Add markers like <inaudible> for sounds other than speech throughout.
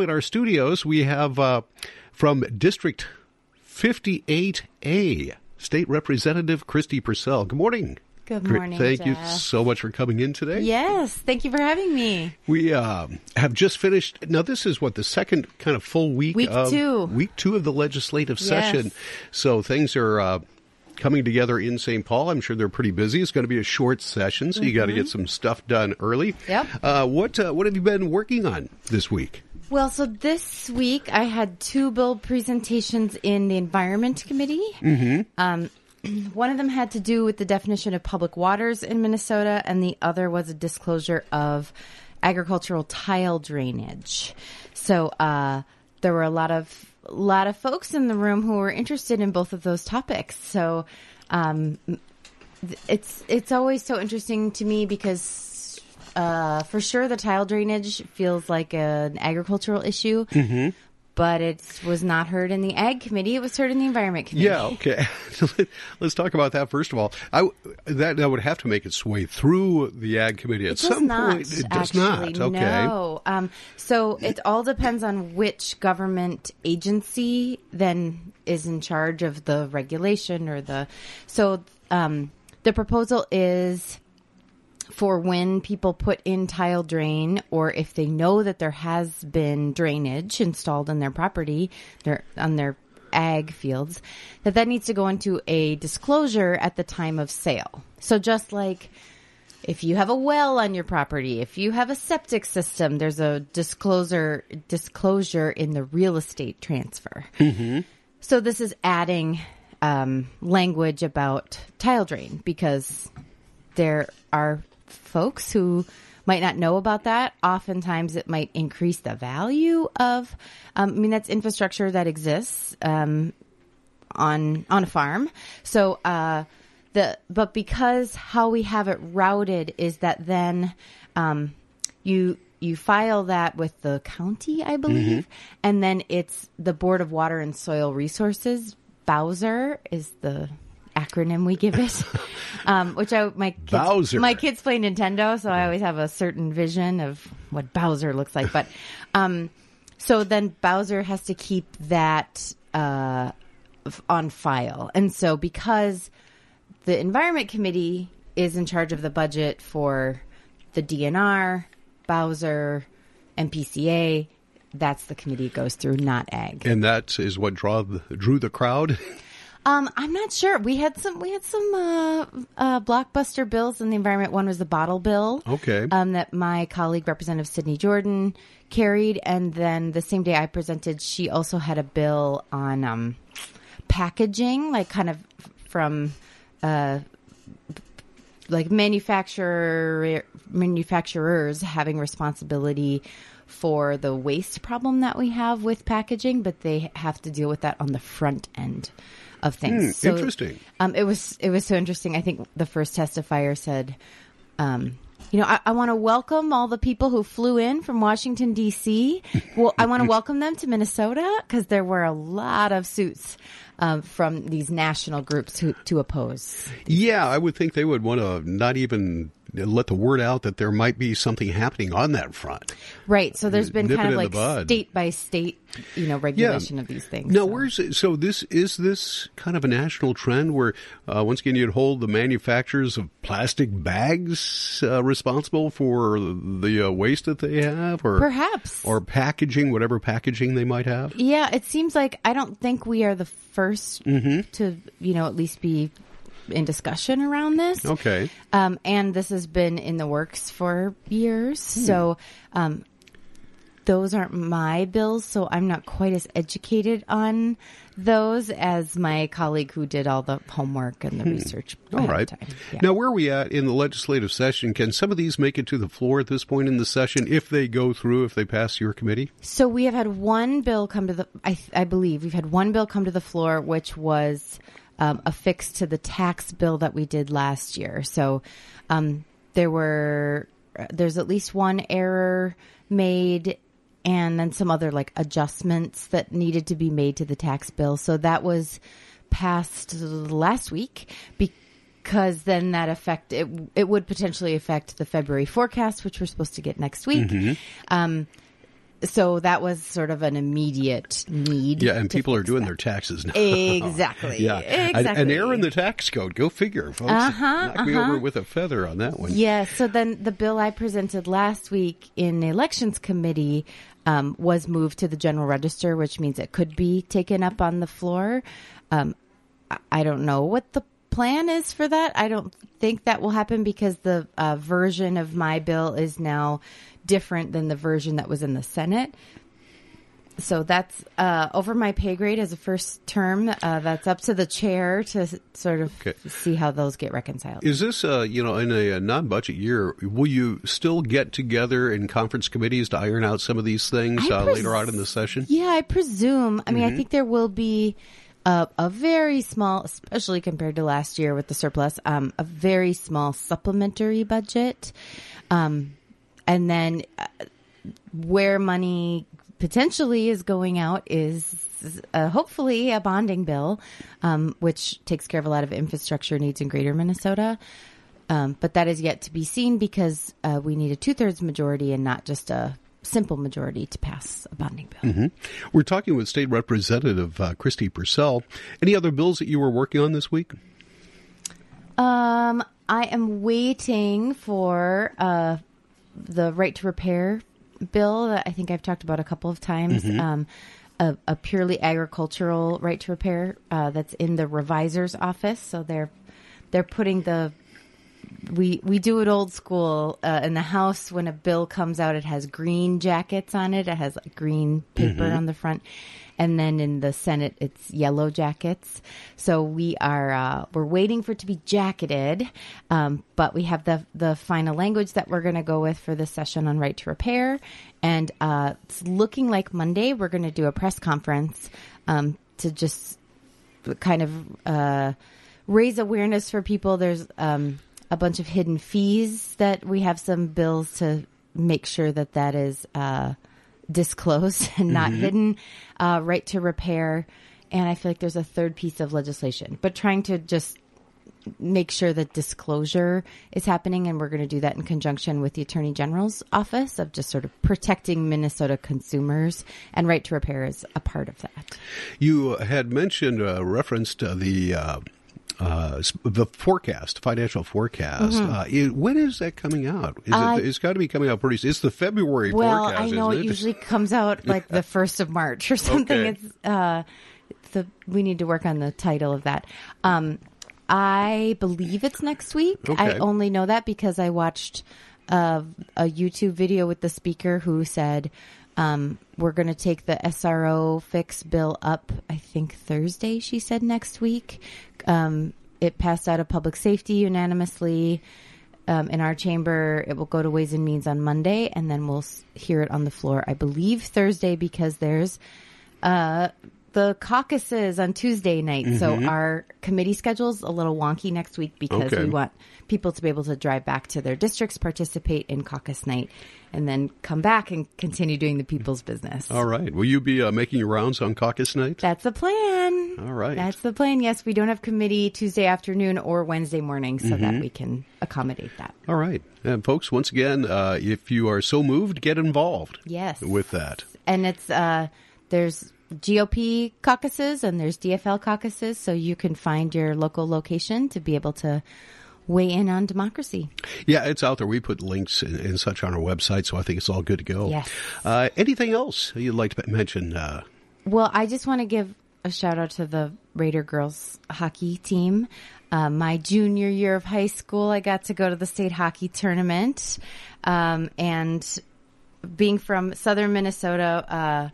now in our studios, we have uh, from District 58A, State Representative Kristi Pursell. Good morning. Good morning. Thank you so much for coming in today. Yes, thank you for having me. We uh, have just finished. Now, this is what the second kind of full week. Week of, two. Week two of the legislative Yes. session. So things are uh, coming together in St. Paul. I'm sure they're pretty busy. It's going to be a short session, so you got to get some stuff done early. Mm-hmm. Yep. Uh, what uh, What have you been working on this week? Well, so this week I had two bill presentations in the Environment Committee. Mm-hmm. Um, <clears throat> one of them had to do with the definition of public waters in Minnesota, and the other was a disclosure of agricultural tile drainage. So uh, there were a lot of a lot of folks in the room who were interested in both of those topics. So um, it's it's always so interesting to me because uh, for sure the tile drainage feels like an agricultural issue, Mm-hmm. but it was not heard in the ag committee. It was heard in the environment committee. Yeah, okay. <laughs> Let's talk about that first of all. I, that, that would have to make its way through the Ag Committee at some not. point. It does not. Okay. No. Um, so it all depends on which government agency then is in charge of the regulation or the. So um, the proposal is for when people put in tile drain or if they know that there has been drainage installed on their property, their on their ag fields, that that needs to go into a disclosure at the time of sale. So just like if you have a well on your property, if you have a septic system, there's a disclosure disclosure in the real estate transfer. So this is adding um, language about tile drain because there are folks who might not know about that. Oftentimes, it might increase the value of. Um, I mean, that's infrastructure that exists um, on on a farm. So uh, the but because how we have it routed is that then um, you you file that with the county, I believe, and then it's the Board of Water and Soil Resources. Bowser is the acronym we give it, <laughs> um, which I my kids, Bowser. my kids play Nintendo, so I always have a certain vision of what Bowser looks like. But <laughs> um, so then Bowser has to keep that uh, on file, and so because the Environment Committee is in charge of the budget for the DNR, Bowser, and PCA. That's the committee it goes through, not ag. And that is what draw the, drew the crowd. <laughs> Um, I'm not sure. We had some. We had some uh, uh, blockbuster bills in the environment. One was the bottle bill. Okay. Um, that my colleague Representative Sydney Jordan carried, and then the same day I presented, she also had a bill on um, packaging, like kind of from uh, like manufacturer manufacturers having responsibility for the waste problem that we have with packaging, but they have to deal with that on the front end of things. Hmm, interesting. Um, it was it was so interesting. I think the first testifier said, um, "You know, I, I want to welcome all the people who flew in from Washington D.C. Well, I want to <laughs> welcome them to Minnesota because there were a lot of suits um, from these national groups who, to oppose." Yeah, I would think they would want to not even let the word out that there might be something happening on that front. Right. So there's been Nip kind of like state by state, you know, regulation of these things. Now, so. where's so this is this kind of a national trend where uh, once again you'd hold the manufacturers of plastic bags uh, responsible for the uh, waste that they have, or Perhaps. or packaging, whatever packaging they might have. Yeah, it seems like I don't think we are the 1st to, you know, at least be in discussion around this. Okay. Um, and this has been in the works for years. So, um, those aren't my bills, so I'm not quite as educated on those as my colleague who did all the homework and the research. All right. Yeah. Now, where are we at in the legislative session? Can some of these make it to the floor at this point in the session if they go through, if they pass your committee? So we have had one bill come to the, I, I believe we've had one bill come to the floor, which was um, affixed to the tax bill that we did last year. So um, there were, there's at least one error made and then some other like adjustments that needed to be made to the tax bill. So that was passed last week because then that affect it, it would potentially affect the February forecast, which we're supposed to get next week. Um, so that was sort of an immediate need. Yeah, and people are doing that. their taxes now. Exactly. <laughs> yeah, Exactly. An, error in the tax code. Go figure, folks. Uh-huh, Knock me over with a feather on that one. Yeah. So then the bill I presented last week in the elections committee um, was moved to the general register, which means it could be taken up on the floor. Um, I don't know what the plan is for that. I don't think that will happen because the uh, version of my bill is now different than the version that was in the Senate. So that's uh, over my pay grade as a first term. Uh, that's up to the chair to sort of Okay. see how those get reconciled. Is this, uh, you know, in a, a non-budget year, will you still get together in conference committees to iron out some of these things uh, pres- later on in the session? Yeah, I presume. I mean, Mm-hmm. I think there will be a, a very small, especially compared to last year with the surplus, um, a very small supplementary budget. Um, and then uh, where money potentially is going out is uh, hopefully a bonding bill, um, which takes care of a lot of infrastructure needs in greater Minnesota. Um, but that is yet to be seen because uh, we need a two thirds majority and not just a simple majority to pass a bonding bill. We're talking with State Representative uh, Kristi Pursell. Any other bills that you were working on this week? Um, I am waiting for uh, the right to repair bill that I think I've talked about a couple of times. Um, a, a purely agricultural right to repair uh, that's in the revisor's office. So they're they're putting the we we do it old school uh, in the house when a bill comes out it has green jackets on it it has like green paper on the front and then in the senate it's yellow jackets. So we are uh, we're waiting for it to be jacketed um, but we have the the final language that we're going to go with for this session on right to repair. And uh, it's looking like monday we're going to do a press conference um, to just kind of uh, raise awareness for people. There's um, a bunch of hidden fees that we have some bills to make sure that that is uh, disclosed <laughs> and not hidden. Uh, right to repair, and I feel like there's a third piece of legislation, but trying to just make sure that disclosure is happening and we're going to do that in conjunction with the attorney general's office of just sort of protecting minnesota consumers and right to repair is a part of that You had mentioned, uh, referenced uh, the uh, uh, the forecast, financial forecast. Uh, it, when is that coming out? Is Mm-hmm. Uh, it, it's got to be coming out pretty. soon. It's the February Well, forecast, I know isn't it usually comes out <laughs> like the first of March or something. Okay. It's uh, the we need to work on the title of that. Um, I believe it's next week. I only know that because I watched uh, a YouTube video with the speaker who said um, we're going to take the SRO fix bill up. I think Thursday. She said next week. Um, it passed out of public safety unanimously um, in our chamber. It will go to Ways and Means on Monday, and then we'll hear it on the floor, I believe, Thursday, because there's uh, the caucuses on Tuesday night. So our committee schedule's a little wonky next week because Okay. we want people to be able to drive back to their districts, participate in caucus night, and then come back and continue doing the people's business. All right. Will you be uh, making your rounds on caucus night? That's the plan. All right. That's the plan. Yes, we don't have committee Tuesday afternoon or Wednesday morning so that we can accommodate that. All right. And folks, once again, uh, if you are so moved, get involved Yes. with that. and it's uh there's GOP caucuses and there's DFL caucuses, so you can find your local location to be able to weigh in on democracy. Yeah, it's out there. We put links and, and such on our website, so I think it's all good to go. Yes. Uh, anything else you'd like to mention? Uh, Well, I just want to give a shout out to the Raider girls hockey team. Uh, my junior year of high school, I got to go to the state hockey tournament, um, and being from southern Minnesota, uh,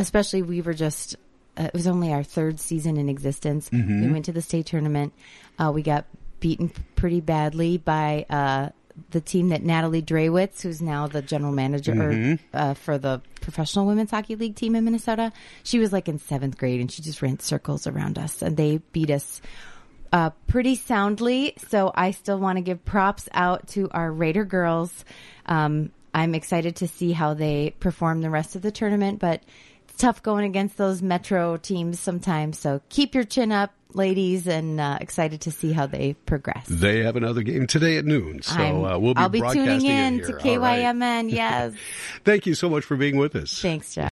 especially we were just. Uh, it was only our third season in existence. We went to the state tournament. Uh, we got beaten pretty badly by uh, the team that Natalie Darwitz, who's now the general manager or, uh, for the professional women's hockey league team in Minnesota. She was like in seventh grade and she just ran circles around us and they beat us uh, pretty soundly. So I still want to give props out to our Raider girls. Um, I'm excited to see how they perform the rest of the tournament, but tough going against those Metro teams sometimes. So keep your chin up, ladies, and uh, excited to see how they progress. They have another game today at noon, so uh, we'll be I'll be tuning in to All right. KYMN. Yes. <laughs> Thank you so much for being with us. Thanks, Jeff.